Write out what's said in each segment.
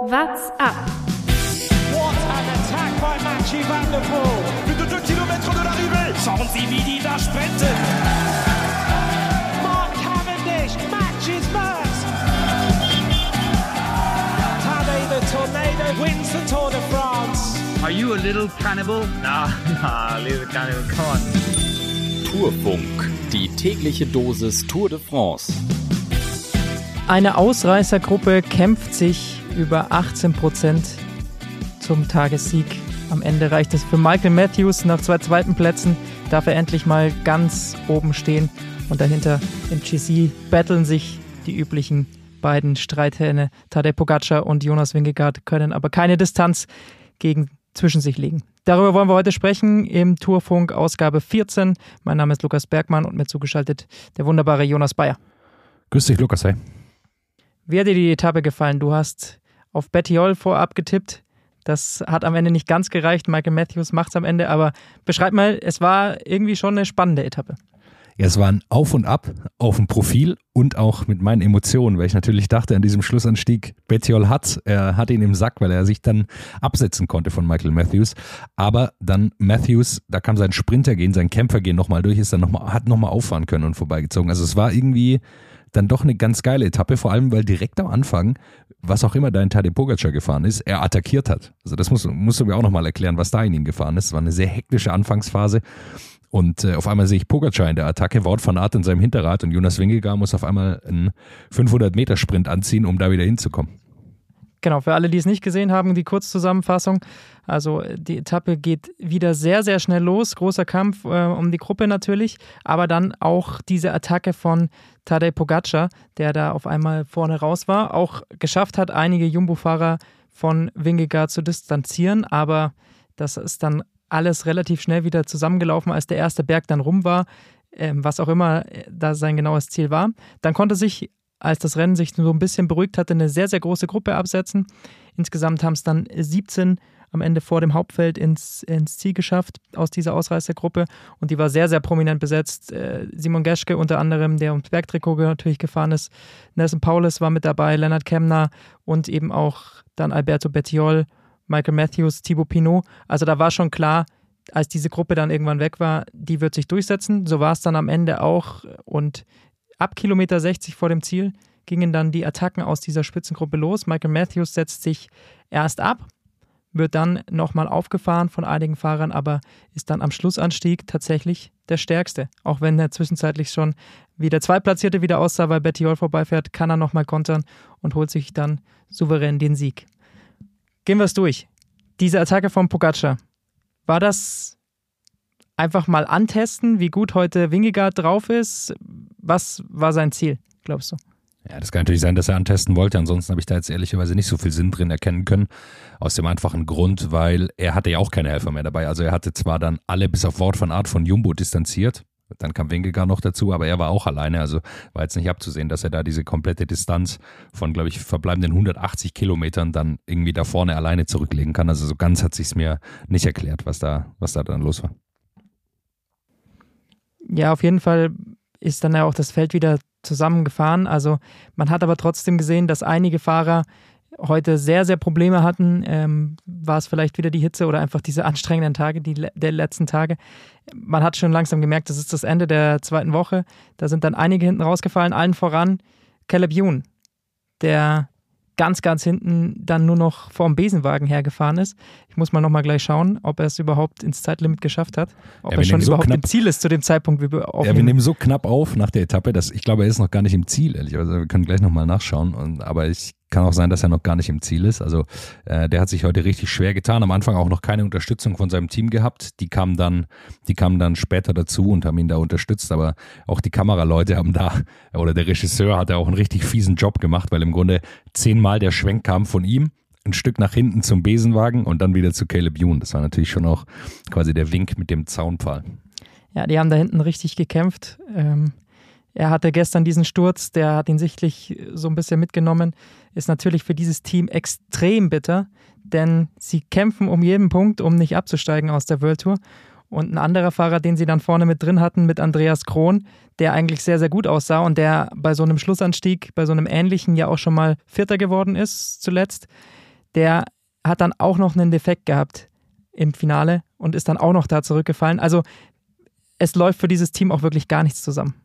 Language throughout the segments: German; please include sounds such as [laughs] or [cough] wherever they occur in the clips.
What's up? What an attack by Mathieu Van der Poel. Plus de 2 km de l'arrivée. Schauen Sie, wie die da sprinten. Mark Cavendish matches first. Tadej the Tornado wins the Tour de France. Are you a little cannibal? Nah, nah, little cannibal, come on. Tourfunk, die tägliche Dosis Tour de France. Eine Ausreißergruppe kämpft sich über 18 Prozent zum Tagessieg. Am Ende reicht es für Michael Matthews. Nach zwei zweiten Plätzen darf er endlich mal ganz oben stehen. Und dahinter im GC battlen sich die üblichen beiden Streithähne. Tadej Pogacar und Jonas Wingegaard können aber keine Distanz gegen zwischen sich legen. Darüber wollen wir heute sprechen im Tourfunk Ausgabe 14. Mein Name ist Lukas Bergmann und mir zugeschaltet der wunderbare Jonas Bayer. Grüß dich, Lukas. Hey. Wie hat dir die Etappe gefallen? Du hast auf Bettiol vorab getippt. Das hat am Ende nicht ganz gereicht. Michael Matthews macht es am Ende, aber beschreib mal, es war irgendwie schon eine spannende Etappe. Ja, es war ein Auf und Ab auf dem Profil und auch mit meinen Emotionen, weil ich natürlich dachte, an diesem Schlussanstieg, Bettiol hat, er hat ihn im Sack, weil er sich dann absetzen konnte von Michael Matthews. Aber dann Matthews, da kam sein Sprintergehen, sein Kämpfergehen nochmal durch, ist dann nochmal, hat nochmal auffahren können und vorbeigezogen. Also es war irgendwie dann doch eine ganz geile Etappe, vor allem weil direkt am Anfang, was auch immer da in Tadej Pogacar gefahren ist, er attackiert hat. Also das muss, musst du mir auch nochmal erklären, was da in ihn gefahren ist. Es war eine sehr hektische Anfangsphase und äh, auf einmal sehe ich Pogacar in der Attacke, Wort von Art in seinem Hinterrad und Jonas Wingegaard muss auf einmal einen 500-Meter-Sprint anziehen, um da wieder hinzukommen. Genau, für alle, die es nicht gesehen haben, die Kurzzusammenfassung. Also die Etappe geht wieder sehr, sehr schnell los. Großer Kampf äh, um die Gruppe natürlich, aber dann auch diese Attacke von Tadej Pogacar, der da auf einmal vorne raus war, auch geschafft hat, einige Jumbo-Fahrer von Wingegaard zu distanzieren, aber das ist dann alles relativ schnell wieder zusammengelaufen, als der erste Berg dann rum war, äh, was auch immer äh, da sein genaues Ziel war. Dann konnte sich als das Rennen sich so ein bisschen beruhigt hatte, eine sehr, sehr große Gruppe absetzen. Insgesamt haben es dann 17 am Ende vor dem Hauptfeld ins, ins Ziel geschafft aus dieser Ausreißergruppe und die war sehr, sehr prominent besetzt. Äh, Simon Geschke unter anderem, der ums Bergtrikot natürlich gefahren ist. Nelson Paulus war mit dabei, Leonard Kemner und eben auch dann Alberto Bettiol, Michael Matthews, Thibaut Pinot. Also da war schon klar, als diese Gruppe dann irgendwann weg war, die wird sich durchsetzen. So war es dann am Ende auch und Ab Kilometer 60 vor dem Ziel gingen dann die Attacken aus dieser Spitzengruppe los. Michael Matthews setzt sich erst ab, wird dann nochmal aufgefahren von einigen Fahrern, aber ist dann am Schlussanstieg tatsächlich der stärkste. Auch wenn er zwischenzeitlich schon wie der Zweitplatzierte wieder aussah, weil Betty Hall vorbeifährt, kann er nochmal kontern und holt sich dann souverän den Sieg. Gehen wir es durch. Diese Attacke von Pogacar, war das einfach mal antesten, wie gut heute Wingegaard drauf ist? Was war sein Ziel, glaubst du? Ja, das kann natürlich sein, dass er antesten wollte. Ansonsten habe ich da jetzt ehrlicherweise nicht so viel Sinn drin erkennen können. Aus dem einfachen Grund, weil er hatte ja auch keine Helfer mehr dabei. Also er hatte zwar dann alle bis auf Wort von Art von Jumbo distanziert. Dann kam Wingegaard noch dazu, aber er war auch alleine. Also war jetzt nicht abzusehen, dass er da diese komplette Distanz von, glaube ich, verbleibenden 180 Kilometern dann irgendwie da vorne alleine zurücklegen kann. Also so ganz hat sich es mir nicht erklärt, was da, was da dann los war. Ja, auf jeden Fall ist dann ja auch das Feld wieder zusammengefahren. Also man hat aber trotzdem gesehen, dass einige Fahrer heute sehr, sehr Probleme hatten. Ähm, war es vielleicht wieder die Hitze oder einfach diese anstrengenden Tage, die der letzten Tage. Man hat schon langsam gemerkt, das ist das Ende der zweiten Woche. Da sind dann einige hinten rausgefallen, allen voran Caleb Youn, der ganz, ganz hinten dann nur noch vorm Besenwagen hergefahren ist. Ich muss mal nochmal gleich schauen, ob er es überhaupt ins Zeitlimit geschafft hat. Ob ja, er schon so überhaupt knapp, im Ziel ist zu dem Zeitpunkt, wie wir aufnehmen. Ja, wir nehmen so knapp auf nach der Etappe, dass ich glaube, er ist noch gar nicht im Ziel, ehrlich. Also wir können gleich nochmal nachschauen. Und, aber ich kann auch sein, dass er noch gar nicht im Ziel ist. Also äh, der hat sich heute richtig schwer getan. Am Anfang auch noch keine Unterstützung von seinem Team gehabt. Die kamen dann, die kamen dann später dazu und haben ihn da unterstützt. Aber auch die Kameraleute haben da, oder der Regisseur hat da auch einen richtig fiesen Job gemacht, weil im Grunde zehnmal der Schwenk kam von ihm ein Stück nach hinten zum Besenwagen und dann wieder zu Caleb Youn. Das war natürlich schon auch quasi der Wink mit dem Zaunpfahl. Ja, die haben da hinten richtig gekämpft. Ähm, er hatte gestern diesen Sturz, der hat ihn sichtlich so ein bisschen mitgenommen. Ist natürlich für dieses Team extrem bitter, denn sie kämpfen um jeden Punkt, um nicht abzusteigen aus der World Tour. Und ein anderer Fahrer, den sie dann vorne mit drin hatten, mit Andreas Krohn, der eigentlich sehr, sehr gut aussah und der bei so einem Schlussanstieg, bei so einem ähnlichen ja auch schon mal Vierter geworden ist zuletzt, der hat dann auch noch einen Defekt gehabt im Finale und ist dann auch noch da zurückgefallen. Also es läuft für dieses Team auch wirklich gar nichts zusammen.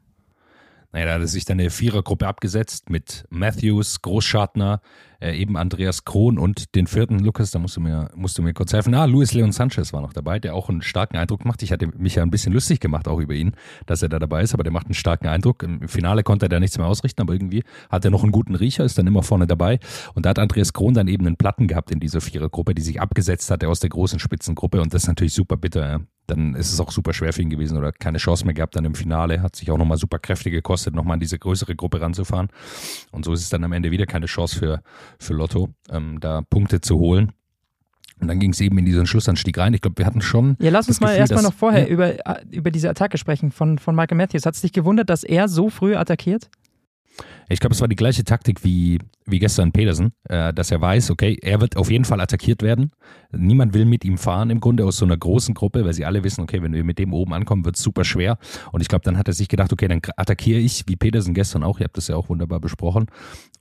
Naja, da hat er sich dann eine Vierergruppe abgesetzt mit Matthews, Großschartner, äh, eben Andreas Krohn und den vierten, Lukas, da musst du, mir, musst du mir kurz helfen. Ah, Luis Leon Sanchez war noch dabei, der auch einen starken Eindruck macht. Ich hatte mich ja ein bisschen lustig gemacht auch über ihn, dass er da dabei ist, aber der macht einen starken Eindruck. Im Finale konnte er da nichts mehr ausrichten, aber irgendwie hat er noch einen guten Riecher, ist dann immer vorne dabei. Und da hat Andreas Krohn dann eben einen Platten gehabt in dieser Vierergruppe, die sich abgesetzt hatte aus der großen Spitzengruppe und das ist natürlich super bitter. Ja dann ist es auch super schwer für ihn gewesen oder keine Chance mehr gehabt dann im Finale. Hat sich auch nochmal super Kräfte gekostet, nochmal in diese größere Gruppe ranzufahren. Und so ist es dann am Ende wieder keine Chance für, für Lotto, ähm, da Punkte zu holen. Und dann ging es eben in diesen Schlussanstieg rein. Ich glaube, wir hatten schon. Ja, lass uns mal erstmal noch vorher ja. über, äh, über diese Attacke sprechen von, von Michael Matthews. Hat es dich gewundert, dass er so früh attackiert? Ich glaube, es war die gleiche Taktik wie, wie gestern Petersen, äh, dass er weiß, okay, er wird auf jeden Fall attackiert werden. Niemand will mit ihm fahren im Grunde aus so einer großen Gruppe, weil sie alle wissen, okay, wenn wir mit dem oben ankommen, wird es super schwer. Und ich glaube, dann hat er sich gedacht, okay, dann attackiere ich, wie Petersen gestern auch, ihr habt das ja auch wunderbar besprochen,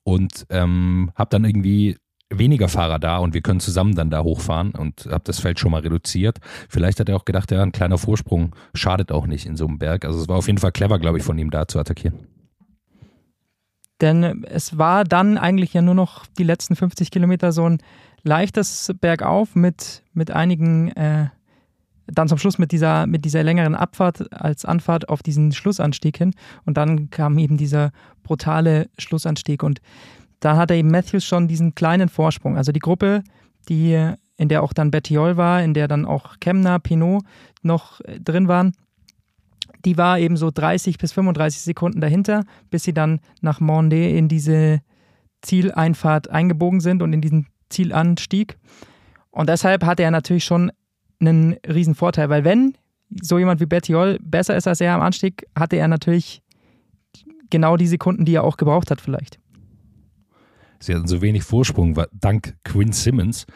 und ähm, habe dann irgendwie weniger Fahrer da und wir können zusammen dann da hochfahren und habe das Feld schon mal reduziert. Vielleicht hat er auch gedacht, ja, ein kleiner Vorsprung schadet auch nicht in so einem Berg. Also es war auf jeden Fall clever, glaube ich, von ihm da zu attackieren. Denn es war dann eigentlich ja nur noch die letzten 50 Kilometer so ein leichtes Bergauf mit, mit einigen, äh, dann zum Schluss mit dieser, mit dieser längeren Abfahrt als Anfahrt auf diesen Schlussanstieg hin. Und dann kam eben dieser brutale Schlussanstieg. Und da hatte eben Matthews schon diesen kleinen Vorsprung. Also die Gruppe, die, in der auch dann Bettiol war, in der dann auch Kemner, Pinot noch drin waren, die war eben so 30 bis 35 Sekunden dahinter, bis sie dann nach Monde in diese Zieleinfahrt eingebogen sind und in diesen Zielanstieg. Und deshalb hatte er natürlich schon einen riesen Vorteil, weil wenn so jemand wie Bettiol besser ist als er am Anstieg, hatte er natürlich genau die Sekunden, die er auch gebraucht hat vielleicht. Sie hatten so wenig Vorsprung, dank Quinn Simmons,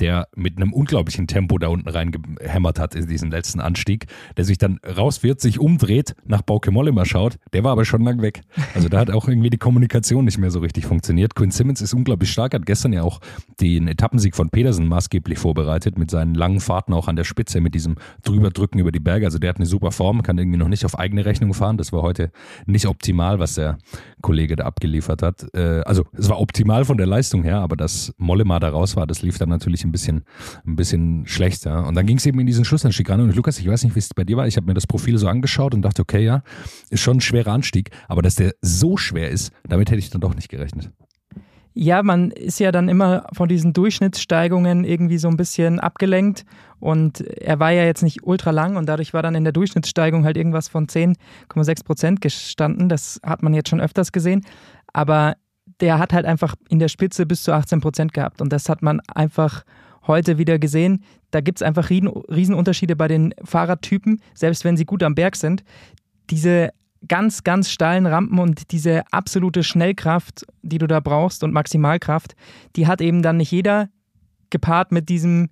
der mit einem unglaublichen Tempo da unten reingehämmert hat in diesen letzten Anstieg, der sich dann raus wird, sich umdreht, nach Bauke Mollema schaut, der war aber schon lang weg. Also da hat auch irgendwie die Kommunikation nicht mehr so richtig funktioniert. Quinn Simmons ist unglaublich stark, hat gestern ja auch den Etappensieg von Pedersen maßgeblich vorbereitet, mit seinen langen Fahrten auch an der Spitze, mit diesem drüberdrücken über die Berge. Also der hat eine super Form, kann irgendwie noch nicht auf eigene Rechnung fahren. Das war heute nicht optimal, was der Kollege da abgeliefert hat. Äh, also es war optimal von der Leistung her, aber dass Mollema da raus war, das lief dann natürlich ein bisschen, ein bisschen schlechter. Und dann ging es eben in diesen Schlussanstieg ran. Und Lukas, ich weiß nicht, wie es bei dir war. Ich habe mir das Profil so angeschaut und dachte, okay, ja, ist schon ein schwerer Anstieg. Aber dass der so schwer ist, damit hätte ich dann doch nicht gerechnet. Ja, man ist ja dann immer von diesen Durchschnittssteigungen irgendwie so ein bisschen abgelenkt. Und er war ja jetzt nicht ultra lang und dadurch war dann in der Durchschnittssteigung halt irgendwas von 10,6 Prozent gestanden. Das hat man jetzt schon öfters gesehen. Aber der hat halt einfach in der Spitze bis zu 18 Prozent gehabt. Und das hat man einfach heute wieder gesehen. Da gibt es einfach Riesenunterschiede bei den Fahrradtypen, selbst wenn sie gut am Berg sind. Diese ganz, ganz steilen Rampen und diese absolute Schnellkraft, die du da brauchst und Maximalkraft, die hat eben dann nicht jeder gepaart mit diesem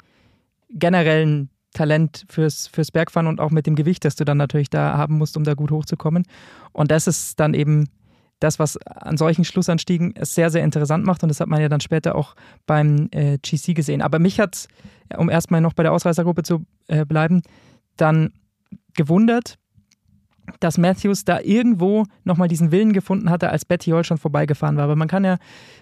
generellen Talent fürs, fürs Bergfahren und auch mit dem Gewicht, das du dann natürlich da haben musst, um da gut hochzukommen. Und das ist dann eben das, was an solchen Schlussanstiegen es sehr, sehr interessant macht. Und das hat man ja dann später auch beim äh, GC gesehen. Aber mich hat es, um erstmal noch bei der Ausreißergruppe zu äh, bleiben, dann gewundert, dass Matthews da irgendwo nochmal diesen Willen gefunden hatte, als Bettiol schon vorbeigefahren war. Aber man kann ja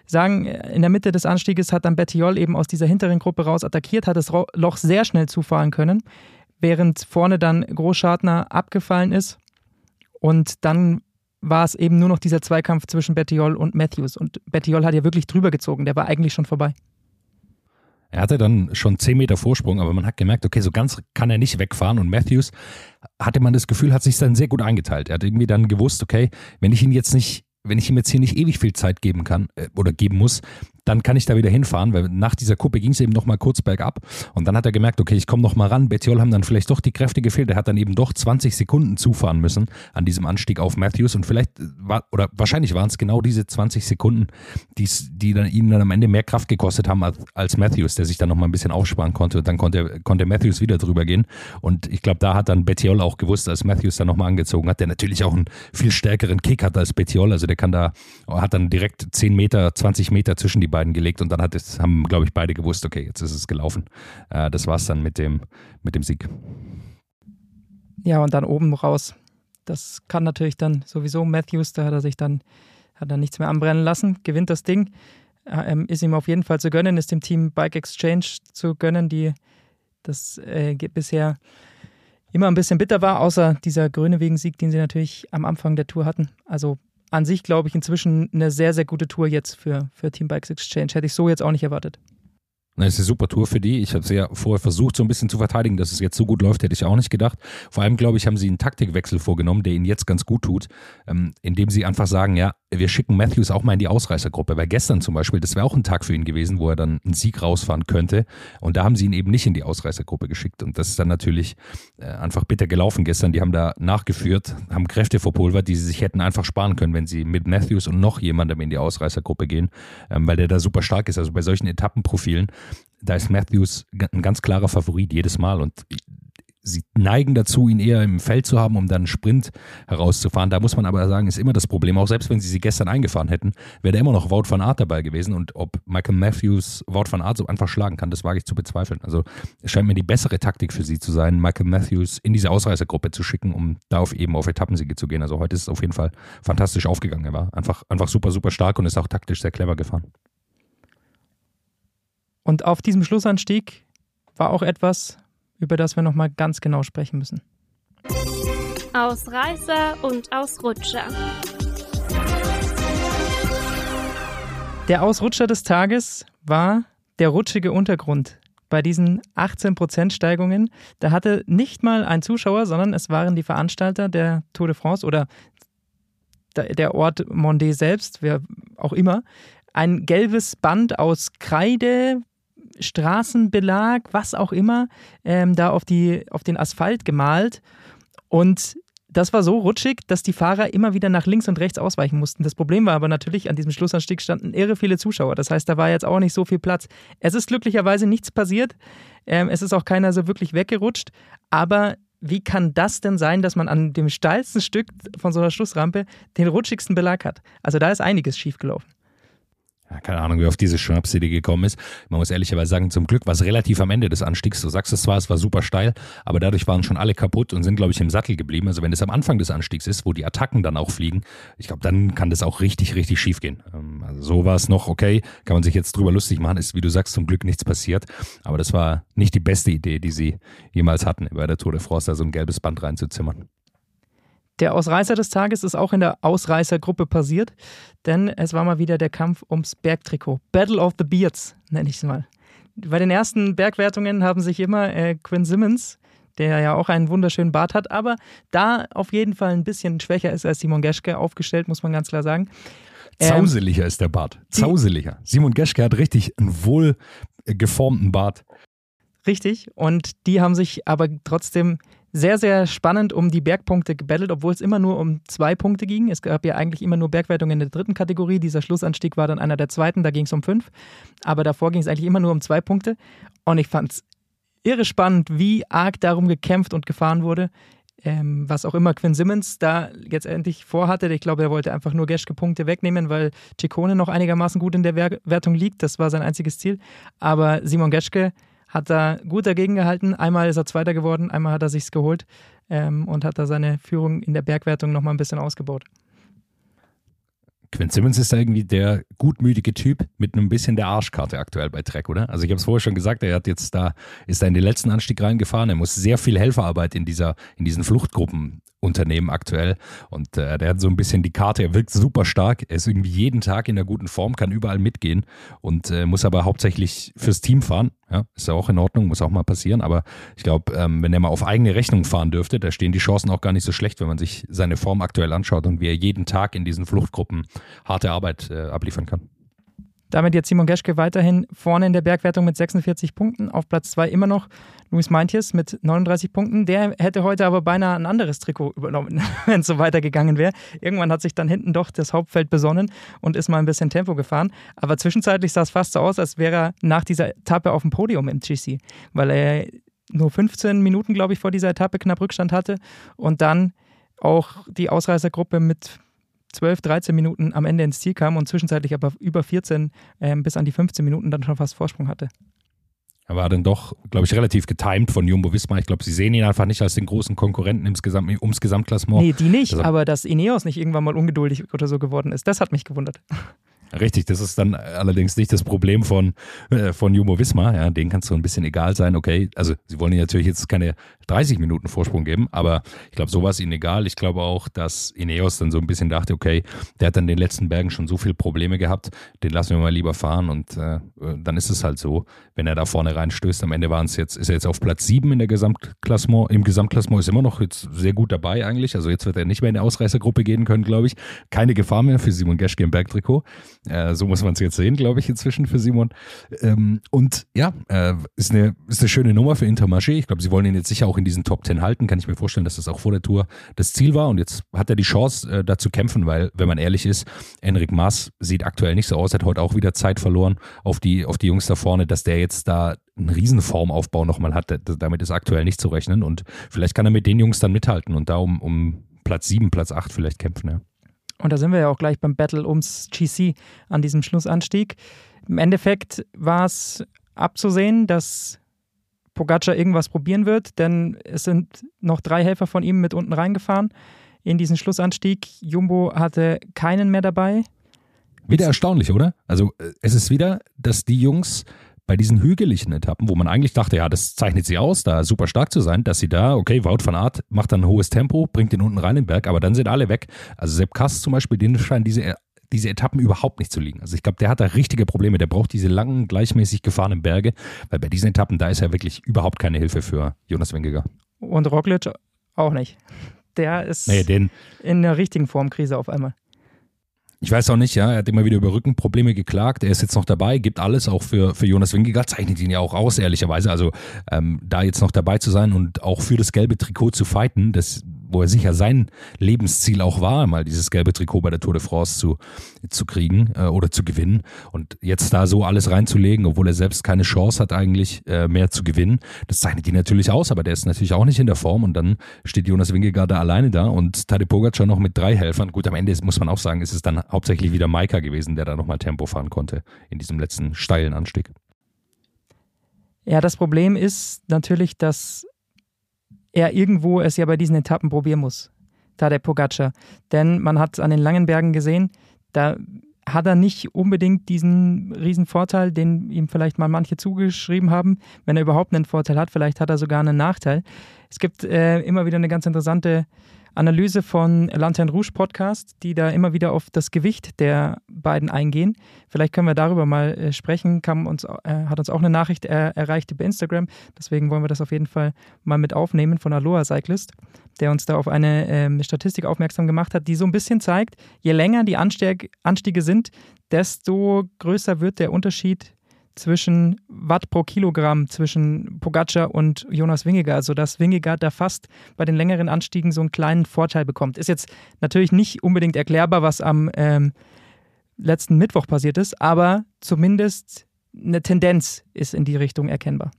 sagen, in der Mitte des Anstieges hat dann Bettiol eben aus dieser hinteren Gruppe raus attackiert, hat das Loch sehr schnell zufahren können, während vorne dann Großschartner abgefallen ist. Und dann war es eben nur noch dieser Zweikampf zwischen Bettiol und Matthews. Und Bettiol hat ja wirklich drüber gezogen, der war eigentlich schon vorbei. Er hatte dann schon 10 Meter Vorsprung, aber man hat gemerkt, okay, so ganz kann er nicht wegfahren. Und Matthews hatte man das Gefühl, hat sich dann sehr gut eingeteilt. Er hat irgendwie dann gewusst, okay, wenn ich ihn jetzt nicht wenn ich ihm jetzt hier nicht ewig viel Zeit geben kann äh, oder geben muss, dann kann ich da wieder hinfahren, weil nach dieser Kuppe ging es eben noch mal kurz bergab. Und dann hat er gemerkt, okay, ich komme noch mal ran. Bettiol haben dann vielleicht doch die Kräfte gefehlt. Er hat dann eben doch 20 Sekunden zufahren müssen an diesem Anstieg auf Matthews. Und vielleicht war oder wahrscheinlich waren es genau diese 20 Sekunden, die dann ihm dann am Ende mehr Kraft gekostet haben als, als Matthews, der sich dann noch mal ein bisschen aufsparen konnte. Und dann konnte, konnte Matthews wieder drüber gehen. Und ich glaube, da hat dann Bettiol auch gewusst, als Matthews dann noch mal angezogen hat, der natürlich auch einen viel stärkeren Kick hat als Bettiol, also der kann da, hat dann direkt 10 Meter, 20 Meter zwischen die beiden gelegt und dann hat es, haben, glaube ich, beide gewusst, okay, jetzt ist es gelaufen. Äh, das war es dann mit dem, mit dem Sieg. Ja, und dann oben raus. Das kann natürlich dann sowieso Matthews, da hat er sich dann, hat er nichts mehr anbrennen lassen, gewinnt das Ding. Ähm, ist ihm auf jeden Fall zu gönnen, ist dem Team Bike Exchange zu gönnen, die das äh, bisher immer ein bisschen bitter war, außer dieser grüne Wegen-Sieg, den sie natürlich am Anfang der Tour hatten. Also an sich glaube ich inzwischen eine sehr, sehr gute Tour jetzt für, für Team Bikes Exchange. Hätte ich so jetzt auch nicht erwartet. Das ist eine super Tour für die. Ich habe sie ja vorher versucht, so ein bisschen zu verteidigen, dass es jetzt so gut läuft, hätte ich auch nicht gedacht. Vor allem, glaube ich, haben sie einen Taktikwechsel vorgenommen, der ihnen jetzt ganz gut tut, ähm, indem sie einfach sagen, ja, wir schicken Matthews auch mal in die Ausreißergruppe. Weil gestern zum Beispiel, das wäre auch ein Tag für ihn gewesen, wo er dann einen Sieg rausfahren könnte. Und da haben sie ihn eben nicht in die Ausreißergruppe geschickt. Und das ist dann natürlich äh, einfach bitter gelaufen gestern. Die haben da nachgeführt, haben Kräfte verpulvert, die sie sich hätten einfach sparen können, wenn sie mit Matthews und noch jemandem in die Ausreißergruppe gehen, ähm, weil der da super stark ist. Also bei solchen Etappenprofilen da ist Matthews ein ganz klarer Favorit jedes Mal und sie neigen dazu, ihn eher im Feld zu haben, um dann einen Sprint herauszufahren. Da muss man aber sagen, ist immer das Problem, auch selbst wenn sie sie gestern eingefahren hätten, wäre da immer noch Wout van Aert dabei gewesen und ob Michael Matthews Wout van Aert so einfach schlagen kann, das wage ich zu bezweifeln. Also es scheint mir die bessere Taktik für sie zu sein, Michael Matthews in diese Ausreißergruppe zu schicken, um da auf eben auf Etappensiege zu gehen. Also heute ist es auf jeden Fall fantastisch aufgegangen. Er war einfach, einfach super, super stark und ist auch taktisch sehr clever gefahren. Und auf diesem Schlussanstieg war auch etwas, über das wir nochmal ganz genau sprechen müssen. Ausreißer und Ausrutscher. Der Ausrutscher des Tages war der rutschige Untergrund. Bei diesen 18% Steigungen, da hatte nicht mal ein Zuschauer, sondern es waren die Veranstalter der Tour de France oder der Ort Mondé selbst, wer auch immer, ein gelbes Band aus Kreide, Straßenbelag, was auch immer, ähm, da auf, die, auf den Asphalt gemalt. Und das war so rutschig, dass die Fahrer immer wieder nach links und rechts ausweichen mussten. Das Problem war aber natürlich, an diesem Schlussanstieg standen irre viele Zuschauer. Das heißt, da war jetzt auch nicht so viel Platz. Es ist glücklicherweise nichts passiert. Ähm, es ist auch keiner so wirklich weggerutscht. Aber wie kann das denn sein, dass man an dem steilsten Stück von so einer Schlussrampe den rutschigsten Belag hat? Also da ist einiges schiefgelaufen ja, keine Ahnung, wie auf diese Schnapsidee gekommen ist. Man muss ehrlicherweise sagen, zum Glück war es relativ am Ende des Anstiegs. Du sagst es zwar, es war super steil, aber dadurch waren schon alle kaputt und sind, glaube ich, im Sattel geblieben. Also wenn es am Anfang des Anstiegs ist, wo die Attacken dann auch fliegen, ich glaube, dann kann das auch richtig, richtig schief gehen. Ähm, also so war es noch okay, kann man sich jetzt drüber lustig machen, ist, wie du sagst, zum Glück nichts passiert. Aber das war nicht die beste Idee, die sie jemals hatten, bei der Tour de France da so ein gelbes Band reinzuzimmern. Der Ausreißer des Tages ist auch in der Ausreißergruppe passiert, denn es war mal wieder der Kampf ums Bergtrikot. Battle of the Beards, nenne ich es mal. Bei den ersten Bergwertungen haben sich immer äh, Quinn Simmons, der ja auch einen wunderschönen Bart hat, aber da auf jeden Fall ein bisschen schwächer ist als Simon Geschke aufgestellt, muss man ganz klar sagen. Ähm, Zauseliger ist der Bart. Zauseliger. Simon Geschke hat richtig einen wohl geformten Bart. Richtig. Und die haben sich aber trotzdem sehr, sehr spannend um die Bergpunkte gebettelt, obwohl es immer nur um zwei Punkte ging. Es gab ja eigentlich immer nur Bergwertungen in der dritten Kategorie. Dieser Schlussanstieg war dann einer der zweiten, da ging es um fünf. Aber davor ging es eigentlich immer nur um zwei Punkte. Und ich fand es irre spannend, wie arg darum gekämpft und gefahren wurde. Ähm, was auch immer Quinn Simmons da jetzt endlich vorhatte. Ich glaube, er wollte einfach nur Geschke Punkte wegnehmen, weil Ciccone noch einigermaßen gut in der Wertung liegt. Das war sein einziges Ziel. Aber Simon Geschke hat da gut dagegen gehalten. Einmal ist er Zweiter geworden, einmal hat er sich's geholt ähm, und hat da seine Führung in der Bergwertung nochmal ein bisschen ausgebaut. Quinn Simmons ist da irgendwie der gutmütige Typ mit einem bisschen der Arschkarte aktuell bei Trek, oder? Also ich habe es vorher schon gesagt, er hat jetzt da, ist da in den letzten Anstieg reingefahren. Er muss sehr viel Helferarbeit in dieser, in diesen Fluchtgruppen Unternehmen aktuell. Und äh, der hat so ein bisschen die Karte, er wirkt super stark, er ist irgendwie jeden Tag in der guten Form, kann überall mitgehen und äh, muss aber hauptsächlich fürs Team fahren. Ja, ist ja auch in Ordnung, muss auch mal passieren. Aber ich glaube, ähm, wenn er mal auf eigene Rechnung fahren dürfte, da stehen die Chancen auch gar nicht so schlecht, wenn man sich seine Form aktuell anschaut und wie er jeden Tag in diesen Fluchtgruppen harte Arbeit äh, abliefern kann. Damit jetzt Simon Geschke weiterhin vorne in der Bergwertung mit 46 Punkten. Auf Platz 2 immer noch Luis Meintjes mit 39 Punkten. Der hätte heute aber beinahe ein anderes Trikot übernommen, [laughs] wenn es so weitergegangen wäre. Irgendwann hat sich dann hinten doch das Hauptfeld besonnen und ist mal ein bisschen Tempo gefahren. Aber zwischenzeitlich sah es fast so aus, als wäre er nach dieser Etappe auf dem Podium im GC, weil er nur 15 Minuten, glaube ich, vor dieser Etappe knapp Rückstand hatte und dann auch die Ausreißergruppe mit 12, 13 Minuten am Ende ins Ziel kam und zwischenzeitlich aber über 14 äh, bis an die 15 Minuten dann schon fast Vorsprung hatte. Er war dann doch, glaube ich, relativ getimed von Jumbo Wismar. Ich glaube, sie sehen ihn einfach nicht als den großen Konkurrenten ums, Gesamt, ums Gesamtklassement. Nee, die nicht, also, aber dass Ineos nicht irgendwann mal ungeduldig oder so geworden ist, das hat mich gewundert. Richtig, das ist dann allerdings nicht das Problem von, äh, von Jumbo Wismar. Ja, denen kann es so ein bisschen egal sein. Okay, also sie wollen ihnen natürlich jetzt keine 30 Minuten Vorsprung geben, aber ich glaube, so war es ihnen egal. Ich glaube auch, dass Ineos dann so ein bisschen dachte, okay, der hat dann den letzten Bergen schon so viele Probleme gehabt, den lassen wir mal lieber fahren und äh, dann ist es halt so, wenn er da vorne reinstößt. Am Ende waren es jetzt, ist er jetzt auf Platz 7 in der Gesamtklassement. Im Gesamtklassement ist immer noch jetzt sehr gut dabei eigentlich. Also jetzt wird er nicht mehr in der Ausreißergruppe gehen können, glaube ich. Keine Gefahr mehr für Simon Geschke im Bergtrikot. Äh, so muss man es jetzt sehen, glaube ich, inzwischen für Simon. Ähm, und ja, äh, ist, eine, ist eine schöne Nummer für Intermarché. Ich glaube, sie wollen ihn jetzt sicher auch in diesen Top 10 halten. Kann ich mir vorstellen, dass das auch vor der Tour das Ziel war. Und jetzt hat er die Chance, äh, da zu kämpfen, weil, wenn man ehrlich ist, Enric Maas sieht aktuell nicht so aus, hat heute auch wieder Zeit verloren auf die, auf die Jungs da vorne, dass der jetzt da einen Riesenformaufbau nochmal hat. Damit ist aktuell nicht zu rechnen. Und vielleicht kann er mit den Jungs dann mithalten und da um, um Platz 7, Platz 8 vielleicht kämpfen. Ja. Und da sind wir ja auch gleich beim Battle ums GC an diesem Schlussanstieg. Im Endeffekt war es abzusehen, dass Pogacar irgendwas probieren wird, denn es sind noch drei Helfer von ihm mit unten reingefahren in diesen Schlussanstieg. Jumbo hatte keinen mehr dabei. Wieder erstaunlich, oder? Also äh, es ist wieder, dass die Jungs bei diesen hügeligen Etappen, wo man eigentlich dachte, ja, das zeichnet sie aus, da super stark zu sein, dass sie da, okay, Wout van Aert macht dann ein hohes Tempo, bringt den unten rein in den Berg, aber dann sind alle weg. Also Sepp Kass zum Beispiel, den scheinen diese, diese Etappen überhaupt nicht zu liegen. Also ich glaube, der hat da richtige Probleme. Der braucht diese langen, gleichmäßig gefahrenen Berge, weil bei diesen Etappen, da ist er wirklich überhaupt keine Hilfe für Jonas Wingegar. Und Roglic auch nicht. Der ist nee, in einer richtigen Formkrise auf einmal. Ich weiß auch nicht, ja, er hat immer wieder über Rückenprobleme geklagt. Er ist jetzt noch dabei, gibt alles auch für, für Jonas Wingegaard, zeichnet ihn ja auch aus, ehrlicherweise. Also ähm, da jetzt noch dabei zu sein und auch für das gelbe Trikot zu fighten, das wo er sicher sein Lebensziel auch war, mal dieses gelbe Trikot bei der Tour de France zu, zu kriegen äh, oder zu gewinnen. Und jetzt da so alles reinzulegen, obwohl er selbst keine Chance hat, eigentlich äh, mehr zu gewinnen, das zeichnet ihn natürlich aus, aber der ist natürlich auch nicht in der Form. Und dann steht Jonas Wingegaard da alleine da und Tadej Pogacar noch mit drei Helfern. Gut, am Ende ist, muss man auch sagen, ist es dann hauptsächlich wieder Maika gewesen, der da nochmal Tempo fahren konnte in diesem letzten steilen Anstieg. Ja, das Problem ist natürlich, dass er irgendwo es ja bei diesen Etappen probieren muss, da der Pogacar. Denn man hat es an den langen Bergen gesehen, da hat er nicht unbedingt diesen riesen Vorteil, den ihm vielleicht mal manche zugeschrieben haben. Wenn er überhaupt einen Vorteil hat, vielleicht hat er sogar einen Nachteil. Es gibt äh, immer wieder eine ganz interessante Analyse von Lantern Rouge Podcast, die da immer wieder auf das Gewicht der beiden eingehen. Vielleicht können wir darüber mal äh, sprechen. Kam uns, äh, hat uns auch eine Nachricht er, erreicht über Instagram. Deswegen wollen wir das auf jeden Fall mal mit aufnehmen von Aloha Cyclist, der uns da auf eine äh, Statistik aufmerksam gemacht hat, die so ein bisschen zeigt, je länger die Anstieg, Anstiege sind, desto größer wird der Unterschied zwischen Watt pro Kilogramm zwischen Pogacar und Jonas Wingegaard, sodass Wingegaard da fast bei den längeren Anstiegen so einen kleinen Vorteil bekommt. Ist jetzt natürlich nicht unbedingt erklärbar, was am ähm, letzten Mittwoch passiert ist, aber zumindest eine Tendenz ist in die Richtung erkennbar.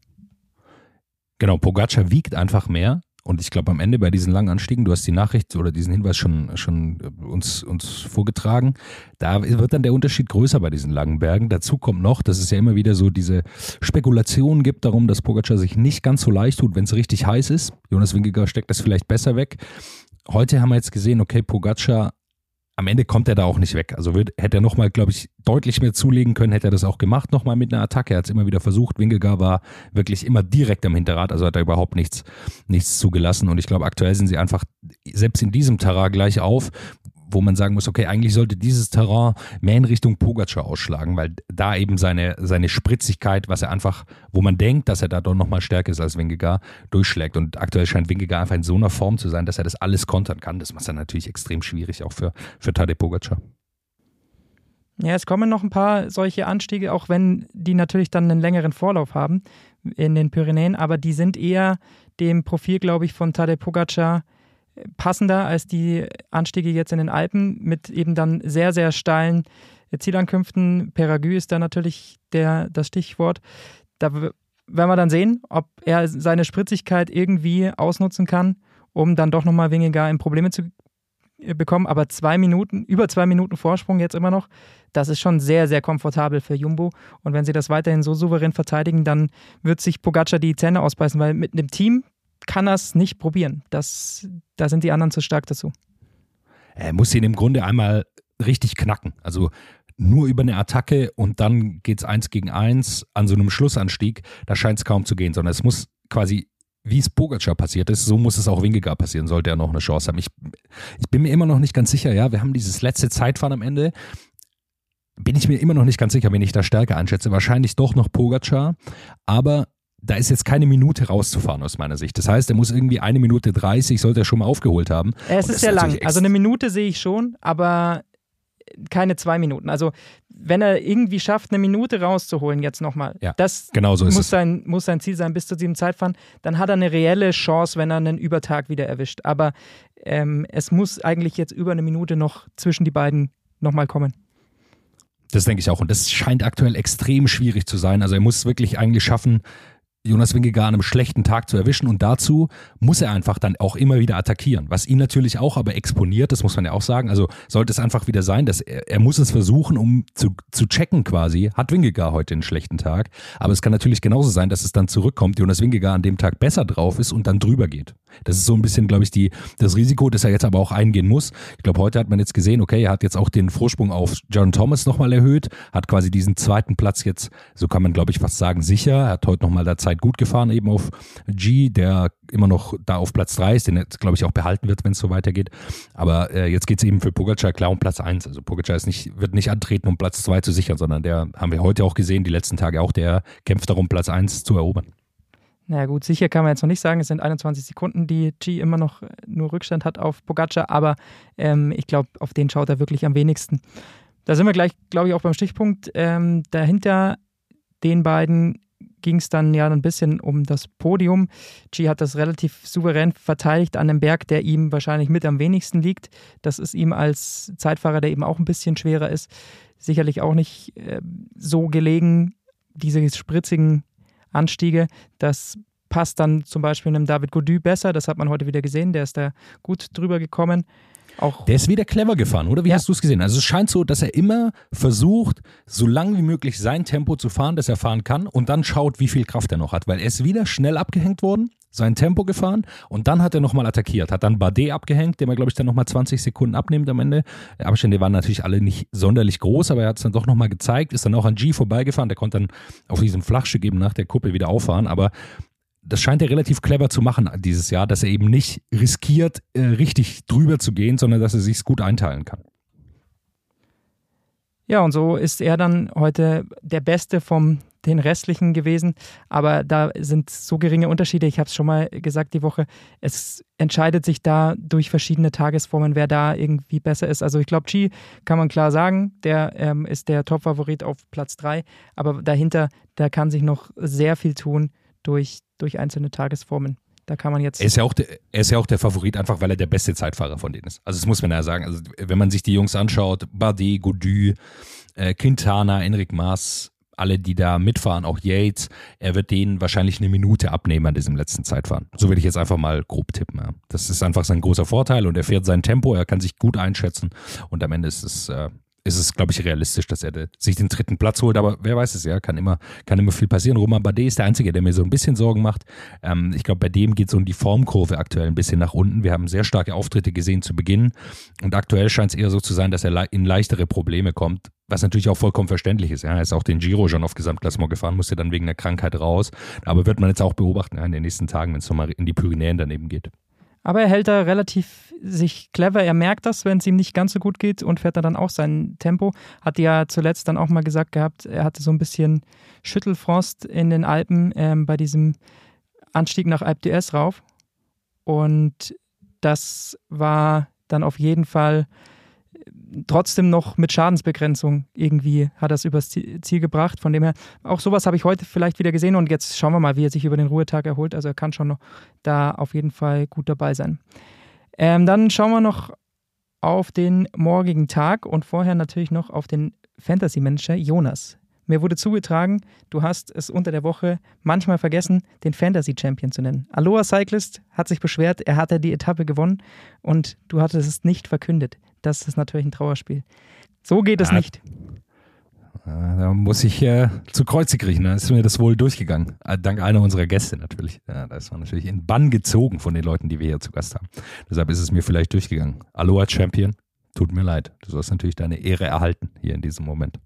Genau, Pogacar wiegt einfach mehr und ich glaube, am Ende bei diesen langen Anstiegen, du hast die Nachricht oder diesen Hinweis schon, schon äh, uns, uns vorgetragen, da wird dann der Unterschied größer bei diesen langen Bergen. Dazu kommt noch, dass es ja immer wieder so diese Spekulationen gibt darum, dass Pogacar sich nicht ganz so leicht tut, wenn es richtig heiß ist. Jonas Wingegaard steckt das vielleicht besser weg. Heute haben wir jetzt gesehen, okay, Pogacar am Ende kommt er da auch nicht weg. Also wird, hätte er nochmal, glaube ich, deutlich mehr zulegen können, hätte er das auch gemacht, nochmal mit einer Attacke. Er hat es immer wieder versucht. Wingegar war wirklich immer direkt am Hinterrad, also hat er überhaupt nichts, nichts zugelassen. Und ich glaube, aktuell sind sie einfach selbst in diesem Terrain gleich auf, wo man sagen muss, okay, eigentlich sollte dieses Terrain mehr in Richtung Pogacar ausschlagen, weil da eben seine, seine Spritzigkeit, was er einfach, wo man denkt, dass er da doch nochmal stärker ist als Wingegar, durchschlägt. Und aktuell scheint Wingegar einfach in so einer Form zu sein, dass er das alles kontern kann. Das macht dann natürlich extrem schwierig, auch für, für Tadej Pogacar. Ja, es kommen noch ein paar solche Anstiege, auch wenn die natürlich dann einen längeren Vorlauf haben in den Pyrenäen, aber die sind eher dem Profil, glaube ich, von Tadej Pogacar passender als die Anstiege jetzt in den Alpen mit eben dann sehr, sehr steilen Zielankünften. Peragü ist da natürlich der, das Stichwort. Da werden wir dann sehen, ob er seine Spritzigkeit irgendwie ausnutzen kann, um dann doch nochmal weniger in Probleme zu äh, bekommen, aber zwei Minuten, über zwei Minuten Vorsprung jetzt immer noch, das ist schon sehr, sehr komfortabel für Jumbo. Und wenn sie das weiterhin so souverän verteidigen, dann wird sich Pogacar die Zähne ausbeißen, weil mit einem Team kann er es nicht probieren. Das, da sind die anderen zu stark dazu. Er muss ihn im Grunde einmal richtig knacken. Also nur über eine Attacke und dann geht es eins gegen eins an so einem Schlussanstieg. Da scheint es kaum zu gehen, sondern es muss quasi wie es Pogacar passiert ist, so muss es auch Wingegaard passieren, sollte er noch eine Chance haben. Ich, ich bin mir immer noch nicht ganz sicher, ja, wir haben dieses letzte Zeitfahren am Ende. Bin ich mir immer noch nicht ganz sicher, wenn ich da stärker einschätze. Wahrscheinlich doch noch Pogacar, aber da ist jetzt keine Minute rauszufahren aus meiner Sicht. Das heißt, er muss irgendwie eine Minute 30, sollte er schon mal aufgeholt haben. Es ist sehr lang. Also eine Minute sehe ich schon, aber keine zwei Minuten. Also wenn er irgendwie schafft, eine Minute rauszuholen jetzt nochmal, ja, das genau so muss, sein, muss sein Ziel sein bis zu diesem Zeitfahren, dann hat er eine reelle Chance, wenn er einen Übertag wieder erwischt. Aber ähm, es muss eigentlich jetzt über eine Minute noch zwischen die beiden nochmal kommen. Das denke ich auch. Und das scheint aktuell extrem schwierig zu sein. Also er muss es wirklich eigentlich schaffen, Jonas Wingegaard an einem schlechten Tag zu erwischen und dazu muss er einfach dann auch immer wieder attackieren, was ihn natürlich auch aber exponiert, das muss man ja auch sagen, also sollte es einfach wieder sein, dass er, er muss es versuchen, um zu, zu checken quasi, hat Wingegaard heute einen schlechten Tag, aber es kann natürlich genauso sein, dass es dann zurückkommt, Jonas Wingegaard an dem Tag besser drauf ist und dann drüber geht. Das ist so ein bisschen, glaube ich, die, das Risiko, das er jetzt aber auch eingehen muss. Ich glaube, heute hat man jetzt gesehen, okay, er hat jetzt auch den Vorsprung auf John Thomas nochmal erhöht, hat quasi diesen zweiten Platz jetzt, so kann man, glaube ich, fast sagen, sicher. Er hat heute nochmal da Zeit gut gefahren, eben auf G, der immer noch da auf Platz 3 ist, den jetzt, glaube ich, auch behalten wird, wenn es so weitergeht. Aber äh, jetzt geht es eben für Pogacar klar um Platz 1. Also Pogacar ist nicht, wird nicht antreten, um Platz 2 zu sichern, sondern der haben wir heute auch gesehen, die letzten Tage auch, der kämpft darum, Platz 1 zu erobern. Naja gut, sicher kann man jetzt noch nicht sagen, es sind 21 Sekunden, die G immer noch äh, nur Rückstand hat auf Pogacar, aber ähm, ich glaube, auf den schaut er wirklich am wenigsten. Da sind wir gleich, glaube ich, auch beim Stichpunkt. Ähm, dahinter den beiden ging es dann ja ein bisschen um das Podium. G hat das relativ souverän verteidigt an einem Berg, der ihm wahrscheinlich mit am wenigsten liegt. Das ist ihm als Zeitfahrer, der eben auch ein bisschen schwerer ist, sicherlich auch nicht äh, so gelegen, diese spritzigen Anstiege. Das passt dann zum Beispiel einem David Gody besser. Das hat man heute wieder gesehen. Der ist da gut drüber gekommen. Auch der ist wieder clever gefahren, oder? Wie ja. hast du es gesehen? Also es scheint so, dass er immer versucht, so lang wie möglich sein Tempo zu fahren, das er fahren kann und dann schaut, wie viel Kraft er noch hat, weil er ist wieder schnell abgehängt worden, sein Tempo gefahren und dann hat er nochmal attackiert, hat dann Bardet abgehängt, dem er glaube ich dann nochmal 20 Sekunden abnimmt am Ende. Die Abstände waren natürlich alle nicht sonderlich groß, aber er hat es dann doch nochmal gezeigt, ist dann auch an G vorbeigefahren, der konnte dann auf diesem Flachstück eben nach der Kuppe wieder auffahren, aber das scheint er relativ clever zu machen dieses Jahr, dass er eben nicht riskiert, äh, richtig drüber zu gehen, sondern dass er sich gut einteilen kann. Ja, und so ist er dann heute der Beste von den restlichen gewesen. Aber da sind so geringe Unterschiede. Ich habe es schon mal gesagt die Woche. Es entscheidet sich da durch verschiedene Tagesformen, wer da irgendwie besser ist. Also ich glaube, Chi kann man klar sagen, der ähm, ist der Top-Favorit auf Platz 3. Aber dahinter, da kann sich noch sehr viel tun durch, durch einzelne Tagesformen. Da kann man jetzt. Er ist, ja auch der, er ist ja auch der Favorit, einfach weil er der beste Zeitfahrer von denen ist. Also, das muss man ja sagen. Also, wenn man sich die Jungs anschaut, Bardet, Godu, äh, Quintana, Enric Maas, alle, die da mitfahren, auch Yates, er wird denen wahrscheinlich eine Minute abnehmen an diesem letzten Zeitfahren. So würde ich jetzt einfach mal grob tippen. Ja. Das ist einfach sein großer Vorteil und er fährt sein Tempo, er kann sich gut einschätzen und am Ende ist es äh, ist es, glaube ich, realistisch, dass er sich den dritten Platz holt. Aber wer weiß es ja, kann immer, kann immer viel passieren. Roman Bardet ist der Einzige, der mir so ein bisschen Sorgen macht. Ähm, ich glaube, bei dem geht so die Formkurve aktuell ein bisschen nach unten. Wir haben sehr starke Auftritte gesehen zu Beginn. Und aktuell scheint es eher so zu sein, dass er in leichtere Probleme kommt. Was natürlich auch vollkommen verständlich ist. Ja, er ist auch den Giro schon auf Gesamtklassement gefahren, musste dann wegen der Krankheit raus. Aber wird man jetzt auch beobachten ja, in den nächsten Tagen, wenn es nochmal in die Pyrenäen daneben geht. Aber er hält da relativ sich clever. Er merkt das, wenn es ihm nicht ganz so gut geht und fährt da dann auch sein Tempo. Hat ja zuletzt dann auch mal gesagt gehabt, er hatte so ein bisschen Schüttelfrost in den Alpen ähm, bei diesem Anstieg nach Alpe d'Huez rauf. Und das war dann auf jeden Fall trotzdem noch mit Schadensbegrenzung irgendwie hat er es übers Ziel gebracht. Von dem her, auch sowas habe ich heute vielleicht wieder gesehen und jetzt schauen wir mal, wie er sich über den Ruhetag erholt. Also er kann schon noch da auf jeden Fall gut dabei sein. Ähm, dann schauen wir noch auf den morgigen Tag und vorher natürlich noch auf den Fantasy-Manager Jonas. Mir wurde zugetragen, du hast es unter der Woche manchmal vergessen, den Fantasy Champion zu nennen. Aloha Cyclist hat sich beschwert, er hatte die Etappe gewonnen und du hattest es nicht verkündet. Das ist natürlich ein Trauerspiel. So geht es ja, nicht. Da muss ich äh, zu Kreuze kriechen. Da ist mir das wohl durchgegangen. Äh, dank einer unserer Gäste natürlich. Ja, da ist man natürlich in Bann gezogen von den Leuten, die wir hier zu Gast haben. Deshalb ist es mir vielleicht durchgegangen. Aloha Champion, tut mir leid. Du sollst natürlich deine Ehre erhalten hier in diesem Moment.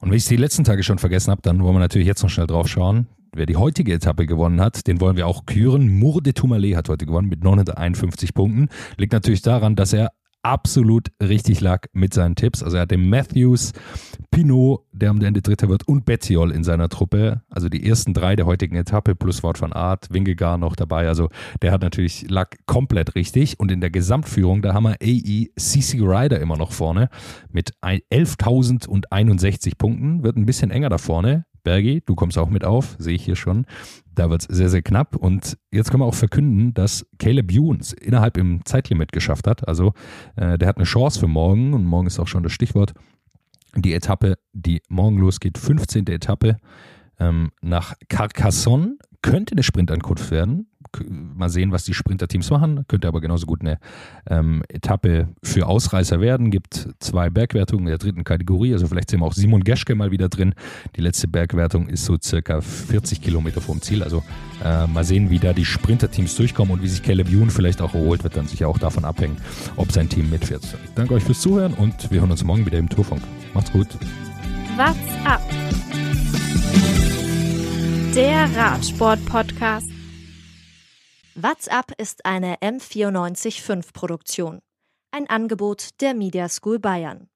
Und wenn ich es die letzten Tage schon vergessen habe, dann wollen wir natürlich jetzt noch schnell drauf schauen. Wer die heutige Etappe gewonnen hat, den wollen wir auch küren. Mourde Tourmalet hat heute gewonnen mit 951 Punkten. Liegt natürlich daran, dass er absolut richtig lag mit seinen Tipps. Also er hat den Matthews, Pinot, der am Ende Dritter wird, und Bettiol in seiner Truppe. Also die ersten drei der heutigen Etappe plus Wort von Art, Wingegar noch dabei. Also der hat natürlich, lag komplett richtig. Und in der Gesamtführung, da haben wir AE CC Rider immer noch vorne mit 11.061 Punkten. Wird ein bisschen enger da vorne. Bergi, du kommst auch mit auf, sehe ich hier schon. Da wird es sehr, sehr knapp. Und jetzt können wir auch verkünden, dass Caleb Ewan es innerhalb im Zeitlimit geschafft hat. Also äh, der hat eine Chance für morgen und morgen ist auch schon das Stichwort. Die Etappe, die morgen losgeht, 15. Etappe ähm, nach Carcassonne, könnte eine Sprintankunft werden mal sehen, was die Sprinterteams machen. Könnte aber genauso gut eine ähm, Etappe für Ausreißer werden. Gibt zwei Bergwertungen in der dritten Kategorie. Also vielleicht sehen wir auch Simon Geschke mal wieder drin. Die letzte Bergwertung ist so circa 40 Kilometer vom Ziel. Also äh, mal sehen, wie da die Sprinterteams durchkommen und wie sich Caleb Youn vielleicht auch erholt. Wird dann sicher auch davon abhängen, ob sein Team mitfährt. Ich danke euch fürs Zuhören und wir hören uns morgen wieder im Tourfunk. Macht's gut. What's up? Der Radsport-Podcast. WhatsApp ist eine M945 Produktion. Ein Angebot der Media School Bayern.